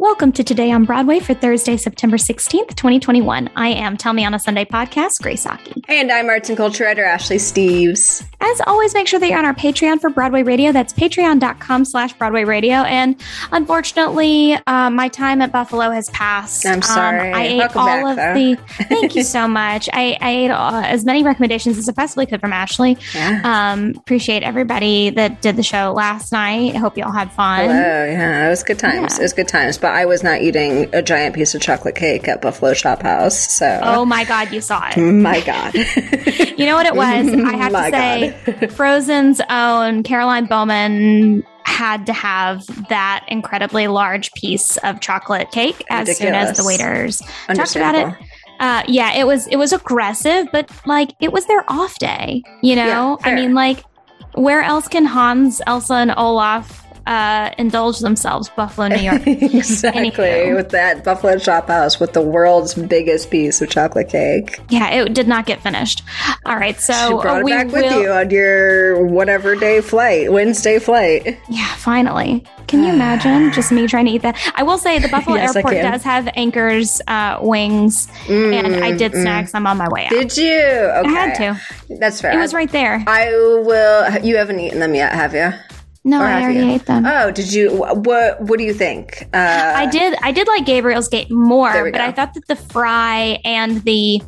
Welcome to Today on Broadway for Thursday, September 16th, 2021. I am Tell Me on a Sunday podcast, Grace Aki. And I'm arts and culture writer Ashley Steves. As always, make sure that you're on our Patreon for Broadway Radio. That's patreon.com slash Broadway Radio. And unfortunately, uh, my time at Buffalo has passed. I'm sorry. Um, I ate Welcome all back, of though. the. Thank you so much. I, I ate uh, as many recommendations as I possibly could from Ashley. Yeah. Um, appreciate everybody that did the show last night. I hope you all had fun. Hello, yeah, it was good times. Yeah. It was good times. But I was not eating a giant piece of chocolate cake at Buffalo Chophouse. So, Oh my God, you saw it. my God. You know what it was? I have My to say, Frozen's own Caroline Bowman had to have that incredibly large piece of chocolate cake as soon as the waiters talked about it. Uh, yeah, it was it was aggressive, but like it was their off day. You know, Yeah, I mean, like where else can Hans, Elsa, and Olaf uh, indulge themselves? Buffalo, New York. exactly. Anywho. With that Buffalo Chophouse with the world's biggest piece of chocolate cake. yeah, it did not get finished. All right, so She brought it back will. with you on your whatever day flight, Wednesday flight. Yeah, finally. Can you imagine just me trying to eat that? I will say the Buffalo Yes, airport does have Anchor's uh, wings, and I did snacks. I'm on my way out. Did you? Okay. I had to. That's fair. It was right there. I will. You haven't eaten them yet, have you? No, Or I already you? ate them. Oh, did you? What What do you think? Uh, I did. I did like Gabriel's Gate more, but go. I thought that the fry and the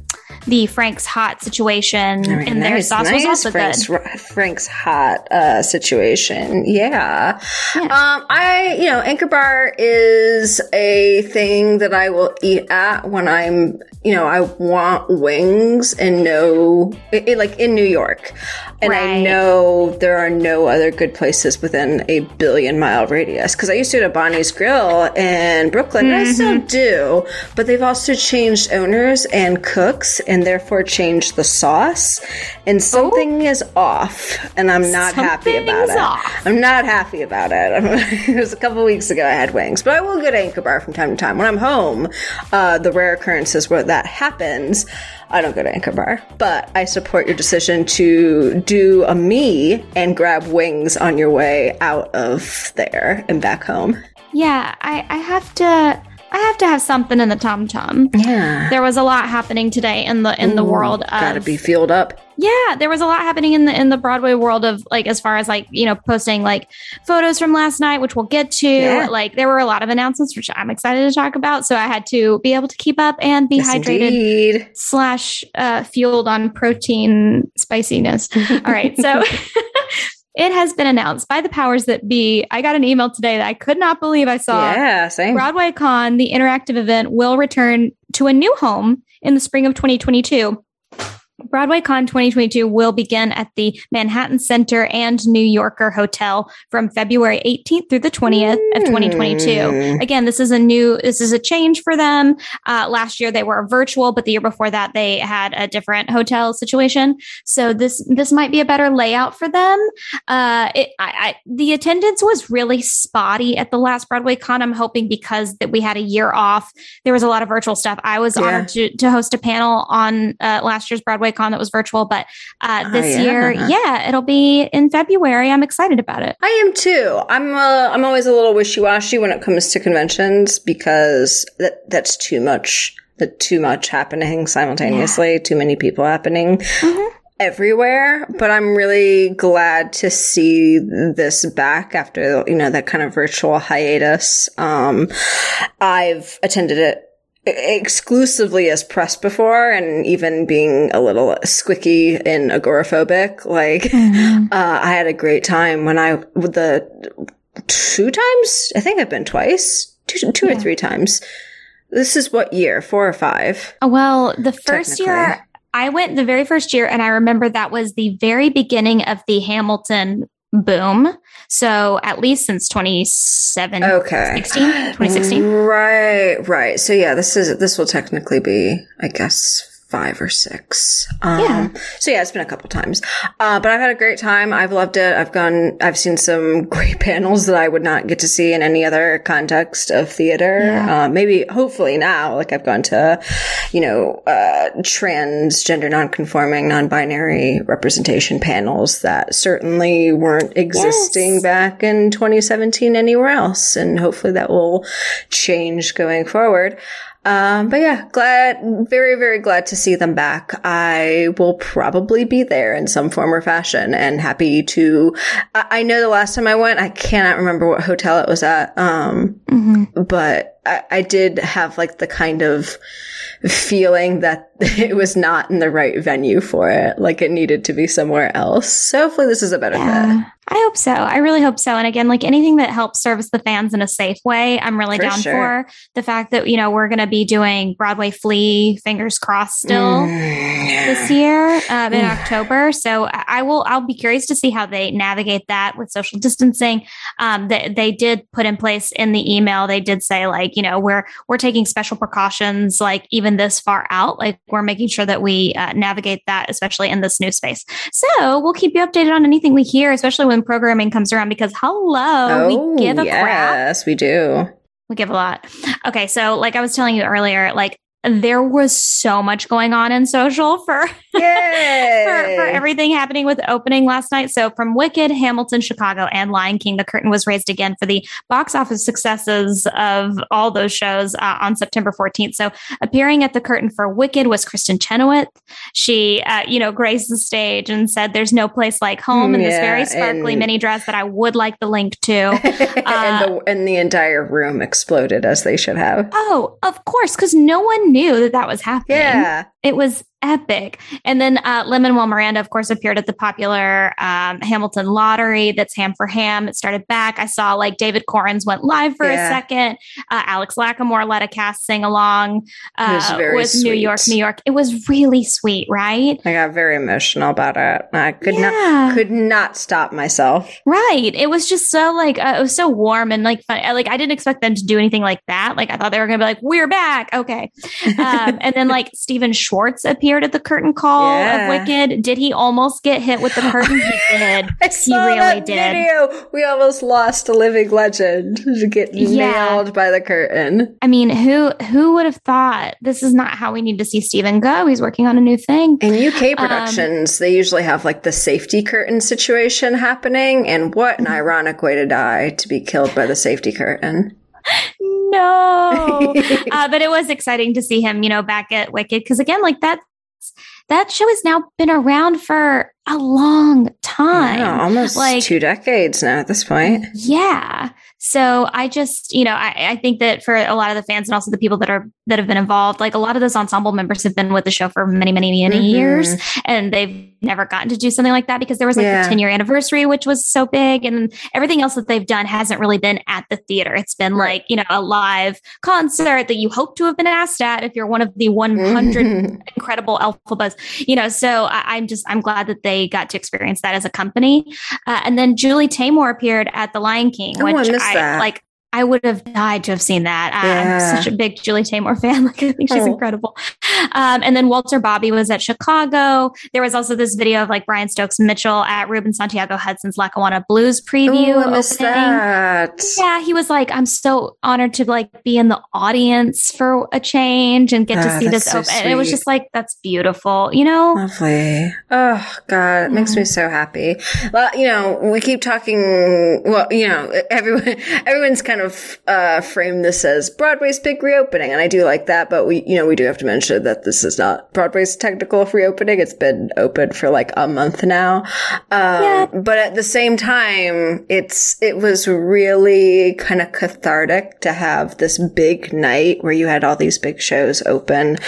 the Frank's hot situation in their nice- sauce was also Frank's, good. Frank's hot uh, situation. Yeah. Yeah. Um, I, you know, Anchor Bar is a thing that I will eat at when I'm, you know, I want wings and no it, it- like in New York. And I know there are no other good places within a billion mile radius. Cause I used to go to Bonnie's Grill in Brooklyn, and I still do, but they've also changed owners and cooks and therefore changed the sauce. And something is off, and I'm not happy about Something's it. off. I'm not happy about it. it was a couple weeks ago I had wings, but I will get Anchor Bar from time to time. When I'm home, uh, the rare occurrences where that happens, I don't go to Anchor Bar. But I support your decision to do a me and grab wings on your way out of there and back home. Yeah, I, I have to. I have to have something in the tom tom. Yeah. There was a lot happening today in the in the world of Gotta be fueled up. Yeah, there was a lot happening in the in the Broadway world of like as far as like you know posting like photos from last night, which we'll get to. Yeah. Like there were a lot of announcements, which I'm excited to talk about. So I had to be able to keep up and be Yes, hydrated indeed. slash uh, fueled on protein spiciness. All right, so. It has been announced by the powers that be. I got an email today that I could not believe I saw. Yeah, same. Broadway Con, the interactive event, will return to a new home in the spring of 2022. Broadway Con 2022 will begin at the Manhattan Center and New Yorker Hotel from February 18th through the 20th of 2022. Mm. Again, this is a new, this is a change for them. Uh, last year they were virtual, but the year before that they had a different hotel situation. So this, this might be a better layout for them. Uh, it, I, I, the attendance was really spotty at the last Broadway Con. I'm hoping because that we had a year off, there was a lot of virtual stuff. I was Yeah. honored to, to host a panel on uh, last year's Broadway Con that was virtual, but uh, Oh, this yeah. year, yeah, it'll be in February. I'm excited about it. I am too. I'm uh, I'm always a little wishy washy when it comes to conventions because that that's too much. That too much happening simultaneously. Too many people happening. Everywhere, but I'm really glad to see this back after you know that kind of virtual hiatus. Um, I've attended it exclusively as press before and even being a little squicky and agoraphobic like uh, i had a great time when i with the two times? I think i've been twice. Two, two or three times. This is what year? Four or five? Uh, Well, the first year I went the very first year, and I remember that was the very beginning of the Hamilton boom. So at least since 2017, okay 2016. right right so yeah this is this will technically be i guess five or six. Um, yeah. So yeah, it's been a couple times, uh, but I've had a great time. I've loved it. I've gone. I've seen some great panels that I would not get to see in any other context of theater. Yeah. Uh, maybe, hopefully now, like I've gone to, you know, uh, transgender, non-conforming, non-binary representation panels that certainly weren't existing yes. back in 2017 anywhere else, and hopefully that will change going forward. Um, but yeah, glad, very, very glad to see them back. I will probably be there in some form or fashion and happy to, I, I know the last time I went, I cannot remember what hotel it was at. Um, mm-hmm. but I, I did have like the kind of, feeling that it was not in the right venue for it. Like it needed to be somewhere else. So hopefully this is a better yeah, fit. I hope so. I really hope so. And again, like anything that helps service the fans in a safe way, I'm really for down sure. for. The fact that, you know, we're going to be doing Broadway Flea, fingers crossed still mm, this year um, in October. So I will, I'll be curious to see how they navigate that with social distancing. Um, they, they did put in place in the email, they did say like, you know, we're, we're taking special precautions, like even even this far out, like we're making sure that we uh, navigate that, especially in this new space. So we'll keep you updated on anything we hear, especially when programming comes around, because hello, oh, we give a yes, crap. Yes, we do. We give a lot. Okay. So, like I was telling you earlier, like there was so much going on in social for, for, for everything happening with opening last night. So from Wicked, Hamilton, Chicago, and Lion King, the curtain was raised again for the box office successes of all those shows uh, on September 14th. So appearing at the curtain for Wicked was Kristin Chenoweth. She, uh, you know, graced the stage and said, "There's no place like home" in yeah, this very sparkly and, mini dress that I would like the link to. Uh, and, the, and the entire room exploded as they should have. Oh, of course, because no one knew that that was happening. Yeah. It was epic. And then uh, Lin-Manuel Miranda, of course, appeared at the popular um, Hamilton Lottery. That's Ham for Ham. It started back. I saw like David Korins went live for yeah. a second. Uh, Alex Lacamoire led a cast sing along uh, with sweet. New York, New York. It was really sweet, right? I got very emotional about it. I could yeah. not could not stop myself. Right. It was just so like uh, it was so warm and like fun. Like I didn't expect them to do anything like that. Like I thought they were going to be like, "We're back." Okay. Um, and then like Stephen Schwartz appeared at the curtain call yeah. of Wicked. Did he almost get hit with the curtain? He did. He really did. Video. We almost lost a living legend to get yeah. nailed by the curtain. I mean, who who would have thought this is not how we need to see Stephen go? He's working on a new thing. In UK um, productions, um, they usually have like the safety curtain situation happening, and what an ironic way to die to be killed by the safety curtain no. uh, but it was exciting to see him, you know, back at Wicked because again, like that that show has now been around for a long time. Yeah, almost like two decades now at this point. Yeah. So I just, you know, I, I, think that for a lot of the fans and also the people that are that have been involved, like a lot of those ensemble members have been with the show for many, many, many mm-hmm. years, and they've never gotten to do something like that because there was like yeah. the 10 year anniversary, which was so big, and everything else that they've done hasn't really been at the theater. It's been right. like you know a live concert that you hope to have been asked at if you're one of the 100 mm-hmm. incredible Elphabas, you know. So I, am just I'm glad that they got to experience that as a company, uh, and then Julie Taymor appeared at the Lion King, oh, which I, that. Like I would have died to have seen that. Yeah. I'm such a big Julie Taymor fan. Like I think she's oh. incredible. Um, and then Walter Bobbie was at Chicago. There was also this video of like Brian Stokes Mitchell at Ruben Santiago Hudson's Lackawanna Blues preview. Ooh, I missed that. Yeah, he was like, I'm so honored to like be in the audience for a change and get to ah, see this so open. And it was just like, that's beautiful, you know? Lovely. Oh God, it makes me so happy. Well, you know, we keep talking. Well, you know, everyone, everyone's kind of of uh, frame this as Broadway's big reopening, and I do like that. But we, you know, we do have to mention that this is not Broadway's technical reopening. It's been open for like a month now. Um, yeah. But at the same time, it's it was really kind of cathartic to have this big night where you had all these big shows open,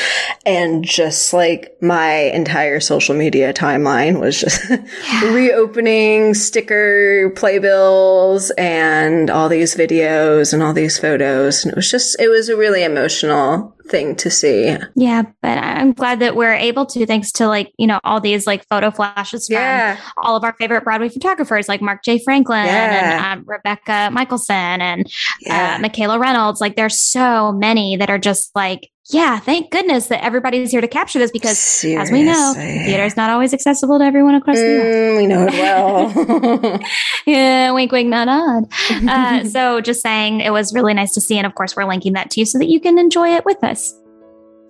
and just like my entire social media timeline was just yeah. reopening sticker playbills and all these videos videos and all these photos. And it was just, it was a really emotional thing to see. Yeah, but I'm glad that we're able to, thanks to like, you know, all these like photo flashes from yeah. all of our favorite Broadway photographers like Marc J. Franklin yeah. and um, Rebecca Michelson and uh, yeah. uh, Michaela Reynolds. Like there's so many that are just like yeah, thank goodness that everybody's here to capture this because, Seriously. as we know, theater is not always accessible to everyone across the U.S. Mm, we know it well. yeah, wink, wink, nod, nod. Uh, so just saying it was really nice to see. And of course, we're linking that to you so that you can enjoy it with us.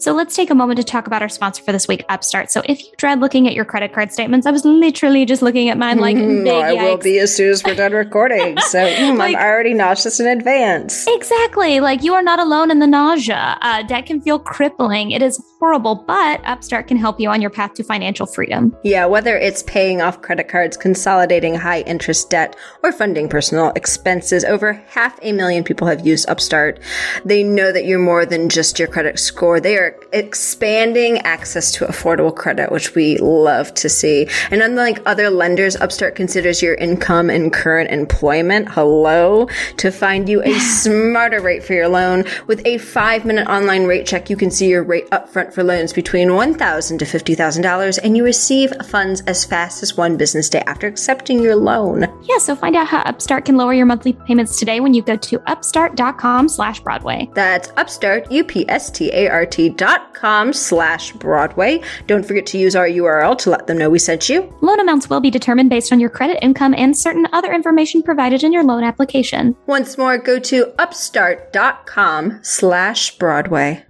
So let's take a moment to talk about our sponsor for this week, Upstart. So if you dread looking at your credit card statements, I was literally just looking at mine like, no, big I will be as soon as we're done recording. So mm, Like- I'm already nauseous in advance. Exactly. Like you are not alone in the nausea. Uh, debt can feel crippling. It is horrible, but Upstart can help you on your path to financial freedom. Yeah, whether it's paying off credit cards, consolidating high interest debt, or funding personal expenses, over half a million people have used Upstart. They know that you're more than just your credit score. They are expanding access to affordable credit, which we love to see. And unlike other lenders, Upstart considers your income and current employment, hello, to find you a smarter rate for your loan. With a five minute online rate check, you can see your rate upfront for loans between $1,000 to $50,000 and you receive funds as fast as one business day after accepting your loan. Yeah, so find out how Upstart can lower your monthly payments today when you go to upstart.com slash Broadway. That's upstart, U-P-S-T-A-R-T dot com slash Broadway. Don't forget to use our URL to let them know we sent you. Loan amounts will be determined based on your credit, income, and certain other information provided in your loan application. Once more, go to upstart.com slash Broadway.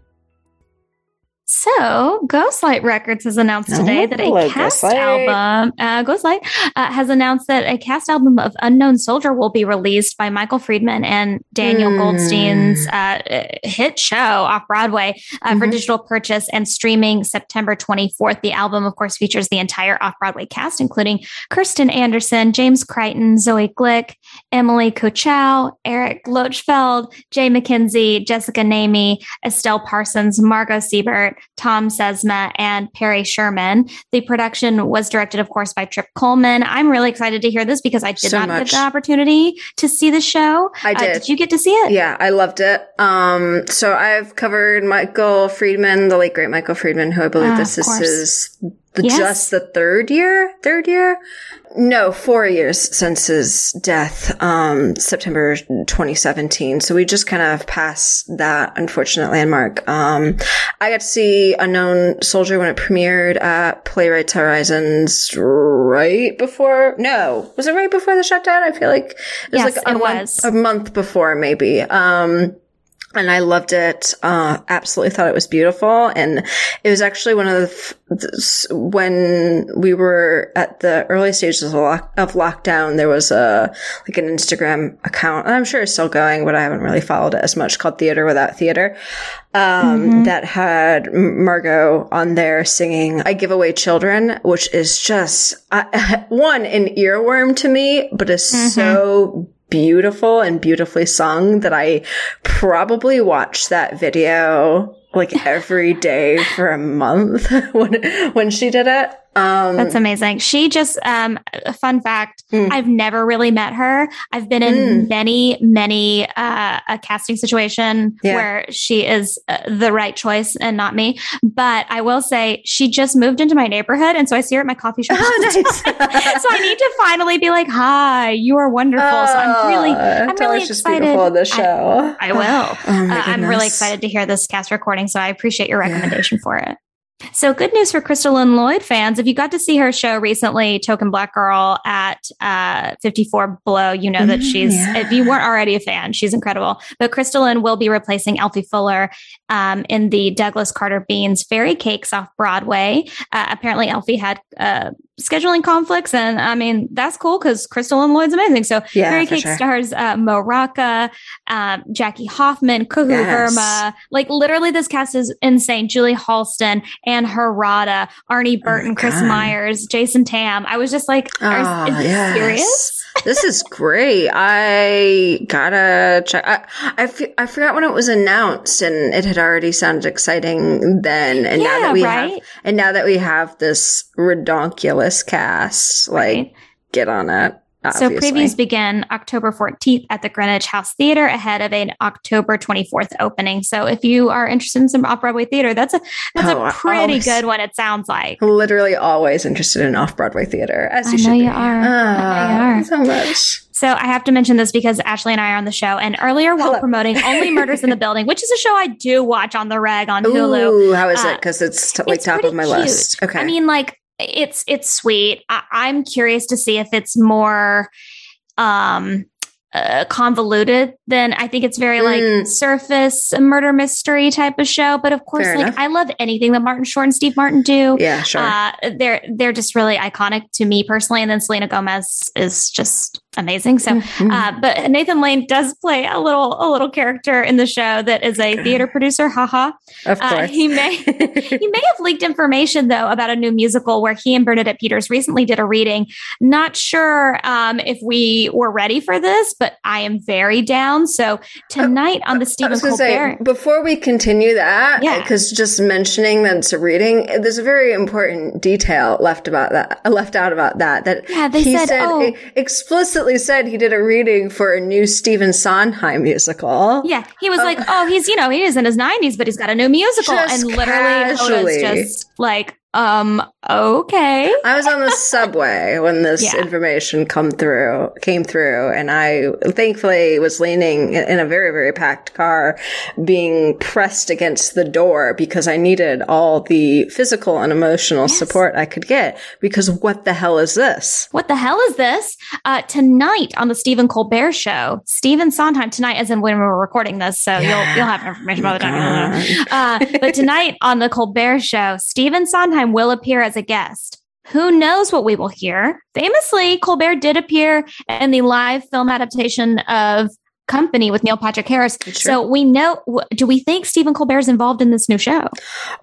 So, Ghostlight Records has announced today that a cast Ghostlight. album, uh, Ghostlight, uh, has announced that a cast album of Unknown Soldier will be released by Michael Friedman and Daniel Hmm. Goldstein's uh, uh, hit show off Broadway uh, for Mhm. digital purchase and streaming September 24th. The album, of course, features the entire off Broadway cast, including Kerstin Anderson, James Crichton, Zoe Glick, Emily Kochow, Erik Lochtefeld, Jay McKenzie, Jessica Naimy, Estelle Parsons, Margo Seibert, Thom Sesma, and Perry Sherman. The production was directed, of course, by Trip Cullman. I'm really excited to hear this because I did So not much. get the opportunity to see the show. I Uh, did. did you get to see it? Yeah, I loved it. Um, so I've covered Michael Friedman, the late great Michael Friedman, who I believe Ah, this is his the, Yes. just the third year, third year. No, four years since his death, um, September 2017. So we just kind of passed that unfortunate landmark. Um, I got to see Unknown Soldier when it premiered at Playwrights Horizons right before, no, was it right before the shutdown? I feel like it was Yes, like a it month, was. a month before maybe. Um, and I loved it. Uh, absolutely thought it was beautiful. And it was actually one of the, f- this- when we were at the early stages of, lock, of lockdown, there was a, like an Instagram account, and I'm sure it's still going, but I haven't really followed it as much called Theater Without Theater. Um, that had Margo on there singing I Give Away Children, which is just, uh, one, an earworm to me, but is so beautiful and beautifully sung that I probably watched that video like every day for a month when when she did it. Um That's amazing. She just, um, a fun fact, Mm. I've never really met her. I've been in Mm. many, many, uh, a casting situation Yeah. where she is uh, the right choice and not me. But I will say she just moved into my neighborhood. And so I see her at my coffee shop. Oh, nice. so I need to finally be like, hi, you are wonderful. so I'm really, Uh, I'm really excited. beautiful in the I- show. I, will. Oh Uh, I'm really excited to hear this cast recording, so I appreciate your recommendation for it. So, good news for Kristolyn Lloyd fans. If you got to see her show recently, Token Black Girl at uh, 54 Below, you know that Mm, she's, yeah. if you weren't already a fan, she's incredible. But Kristolyn will be replacing Alfie Fuller um, in the Douglas Carter Beane's Fairy Cakes off Broadway. Uh, apparently, Alfie had uh, scheduling conflicts, and I mean, that's cool because Kristolyn Lloyd's amazing. So, Yeah, for Cake sure. stars uh, Mo Rocca, um, Jackie Hoffman, Kuhu Yes. Verma. Like literally, this cast is insane. Julie Halston, Ann Harada, Arnie Burton, Oh Chris God. Myers, Jason Tam. I was just like, are, is this yes. serious? This is great. I gotta check. I, I, f- I forgot when it was announced, and it had already sounded exciting then. And now that we right? have, and now that we have this redonkulous cast, like Right. get on it. Obviously. So previews begin October 14th at the Greenwich House Theater ahead of an October 24th opening. So if you are interested in some off-Broadway theater, that's a that's Oh, a I pretty good one it sounds like. literally always interested in off Broadway theater, as I you know should be. you are. I know you Ah, are. so much. So I have to mention this because Ashley and I are on the show and earlier while Hello. promoting Only Murders in the Building, which is a show I do watch on the reg on Hulu. Ooh, how is Uh, it? Because it's t- like top of my cute. list. Okay. I mean, like it's it's sweet. I, I'm curious to see if it's more um uh, convoluted than I think it's very like Mm. surface murder mystery type of show. But of course, Fair like enough. I love anything that Martin Short and Steve Martin do. yeah, sure. Uh, they're they're just really iconic to me personally, and then Selena Gomez is just amazing. So, Mhm. uh, but Nathan Lane does play a little a little character in the show that is a theater producer. Haha. of Uh, course. he may he may have leaked information though about a new musical where he and Bernadette Peters recently did a reading. Not sure um, if we were ready for this, but I am very down. So tonight on the Stephen to say, Colbert. before we continue that, Yeah. because just mentioning that it's a reading, there's a very important detail left about that, left out about that. That Yeah, they he said, oh. e- explicitly said he did a reading for a new Stephen Sondheim musical. yeah, he was oh. like, "Oh, he's you know he is in his nineties, but he's got a new musical." And literally, casually. Hoda's just like, "Um, okay." I was on the subway when this Yeah. information come through, came through, and I thankfully was leaning in a very, very packed car, being pressed against the door because I needed all the physical and emotional support I could get. Because what the hell is this? What the hell is this? Uh, tonight on the Stephen Colbert Show, Stephen Sondheim tonight, as in when we're recording this, so you'll you'll have information by the time. you uh, but tonight on the Colbert Show, Stephen Sondheim will appear as a guest. Who knows what we will hear? Famously, Colbert did appear in the live film adaptation of Company with Neil Patrick Harris. Sure. So we know. Do we think Stephen Colbert is involved in this new show?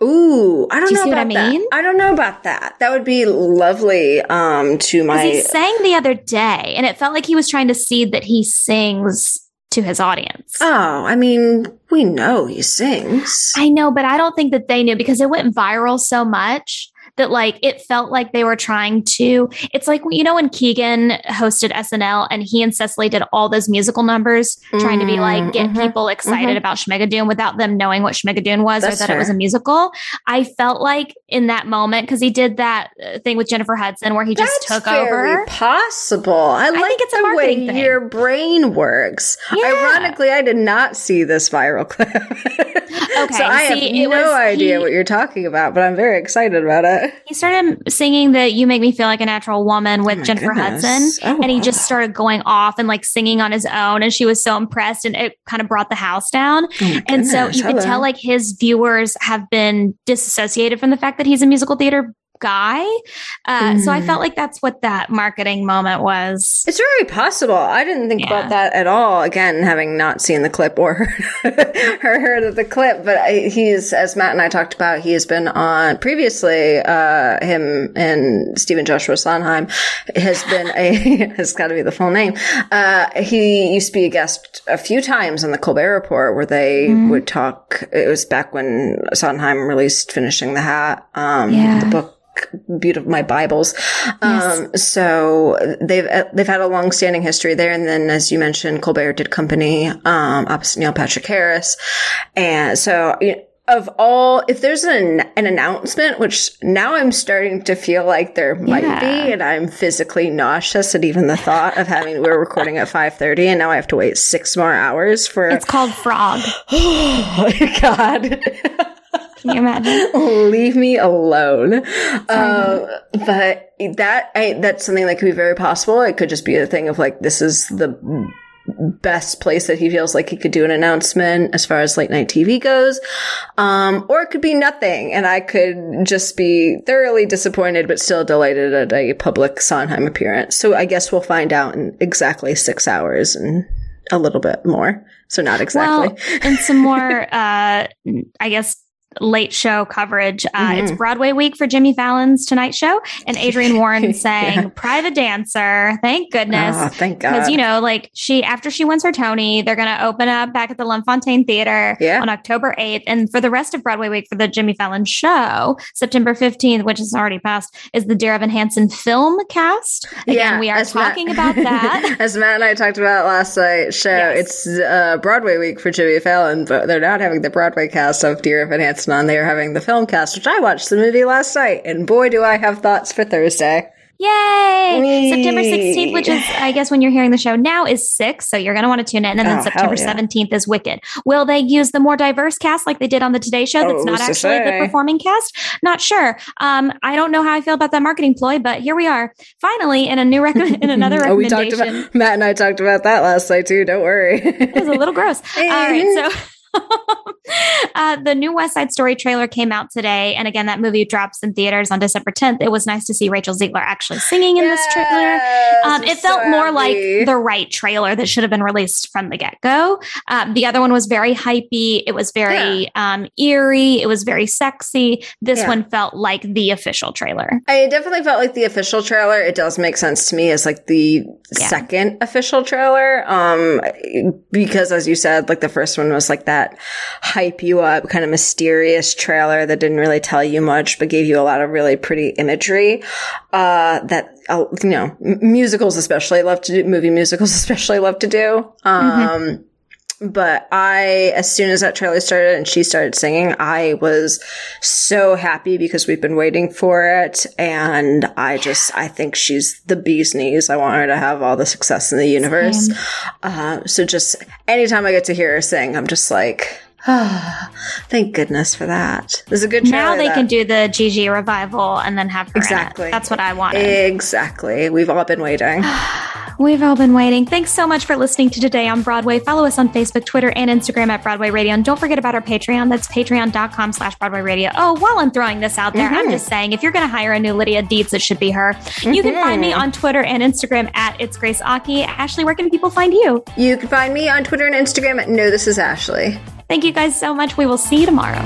Ooh, I don't Do you know see what I about that. mean? I don't know about that. That would be lovely. Um, to my he sang the other day, and it felt like he was trying to see that he sings to his audience. oh, I mean, we know he sings. I know, but I don't think that they knew because it went viral so much that like it felt like they were trying to. It's like you know when Keegan hosted SNL and he and Cecily did all those musical numbers trying to be like get Mhm, people excited mhm. about Schmigadoon without them knowing what Schmigadoon was That's or that it was a musical. I felt like in that moment because he did that uh, thing with Jennifer Hudson where he just That's took very over. possible. I, like think it's a the way thing. your brain works. Yeah. Ironically, I did not see this viral clip. Okay, so I see, have no was- idea he- what you're talking about, but I'm very excited about it. He started singing the "You Make Me Feel Like a Natural Woman" with Oh Jennifer goodness. Hudson, Oh, and he just started going off and like singing on his own, and she was so impressed, and it kind of brought the house down. Oh And so you could tell like his viewers have been disassociated from the fact that he's a musical theater guy. Uh, So I Mm. felt like that's what that marketing moment was. It's very possible. I didn't think Yeah. about that at all. Again, having not seen the clip or heard, or heard of the clip, but I, he's, as Matt and I talked about, he has been on previously, uh, him and Stephen Joshua Sondheim has been a, has got to be the full name. Uh, he used to be a guest a few times on the Colbert Report where they would talk. It was back when Sondheim released Finishing the Hat, um, Yeah. the book beautiful my bibles Yes. um so they've uh, they've had a long-standing history there and then as you mentioned colbert did company um opposite neil patrick harris and so you know, of all if there's an an announcement which now i'm starting to feel like there might Yeah. be and i'm physically nauseous at even the thought of having we're recording at 5.30 and now i have to wait six more hours for It's called Frog. oh my god Can you imagine? leave me alone. Um, but that I, that's something that could be very possible. It could just be a thing of like this is the best place that he feels like he could do an announcement as far as late night TV goes. Um, or it could be nothing, and I could just be thoroughly disappointed but still delighted at a public Sondheim appearance. So I guess we'll find out in exactly six hours and a little bit more. So not exactly. Well, and some more, uh, I guess, late show coverage. Uh, mm-hmm. It's Broadway week for Jimmy Fallon's Tonight Show, and Adrienne Warren sang yeah. "Private Dancer." Thank goodness. Oh, thank God. Because you know, like she after she wins her Tony, they're going to open up back at the Lunt-Fontanne Theater yeah. on October eighth, and for the rest of Broadway week for the Jimmy Fallon show, September fifteenth, which is already passed, is the Dear Evan Hansen film cast. Again, yeah, we are talking Matt, about that. as Matt and I talked about last night show, yes. it's uh, Broadway week for Jimmy Fallon, but they're not having the Broadway cast of Dear Evan Hansen on. They are having the film cast, which I watched the movie last night, and boy, do I have thoughts for Thursday. Yay! September 16th, which is, I guess, when you're hearing the show now, is six. So you're going to want to tune in. And then oh, September yeah. 17th is Wicked. Will they use the more diverse cast like they did on the Today Show that's oh, not actually the performing cast? Not sure. Um, I don't know how I feel about that marketing ploy, but here we are. Finally, in a new rec- in another oh, recommendation. We talked about, Matt and I talked about that last night too. Don't worry. it was a little gross. All right. So. uh, the new West Side Story trailer came out today. And again, that movie drops in theaters on December 10th. It was nice to see Rachel Zegler actually singing in yes, this trailer. Um, it felt so more like the right trailer that should have been released from the get go. Um, the other one was very hypey. It was very yeah. um, eerie. It was very sexy. This yeah. one felt like the official trailer. I definitely felt like the official trailer. It does make sense to me as like the yeah. second official trailer. Um, because as you said, like the first one was like that that hype you up kind of mysterious trailer that didn't really tell you much, but gave you a lot of really pretty imagery, uh, that, uh, you know, musicals especially love to do, movie musicals especially love to do. Um, mm-hmm but I, as soon as that trailer started and she started singing, I was so happy because we've been waiting for it. And I just, I think she's the bee's knees. I want her to have all the success in the universe. Uh, so just anytime I get to hear her sing, I'm just like, Ah, thank goodness for that. There's a good Now they that. can do the Gigi revival and then have her exactly. That's what I wanted. Exactly. We've all been waiting. We've all been waiting. Thanks so much for listening to Today on Broadway. Follow us on Facebook, Twitter, and Instagram at Broadway Radio. And don't forget about our Patreon. That's patreon.com slash Broadway Radio. Oh, while I'm throwing this out there, mm-hmm. I'm just saying, if you're going to hire a new Lydia Deetz, it should be her. Mm-hmm. You can find me mm-hmm. on Twitter and Instagram at It's Grace Aki. Ashley, where can people find you? You can find me on Twitter and Instagram at No This Is Ashley. Thank you guys so much. We will see you tomorrow.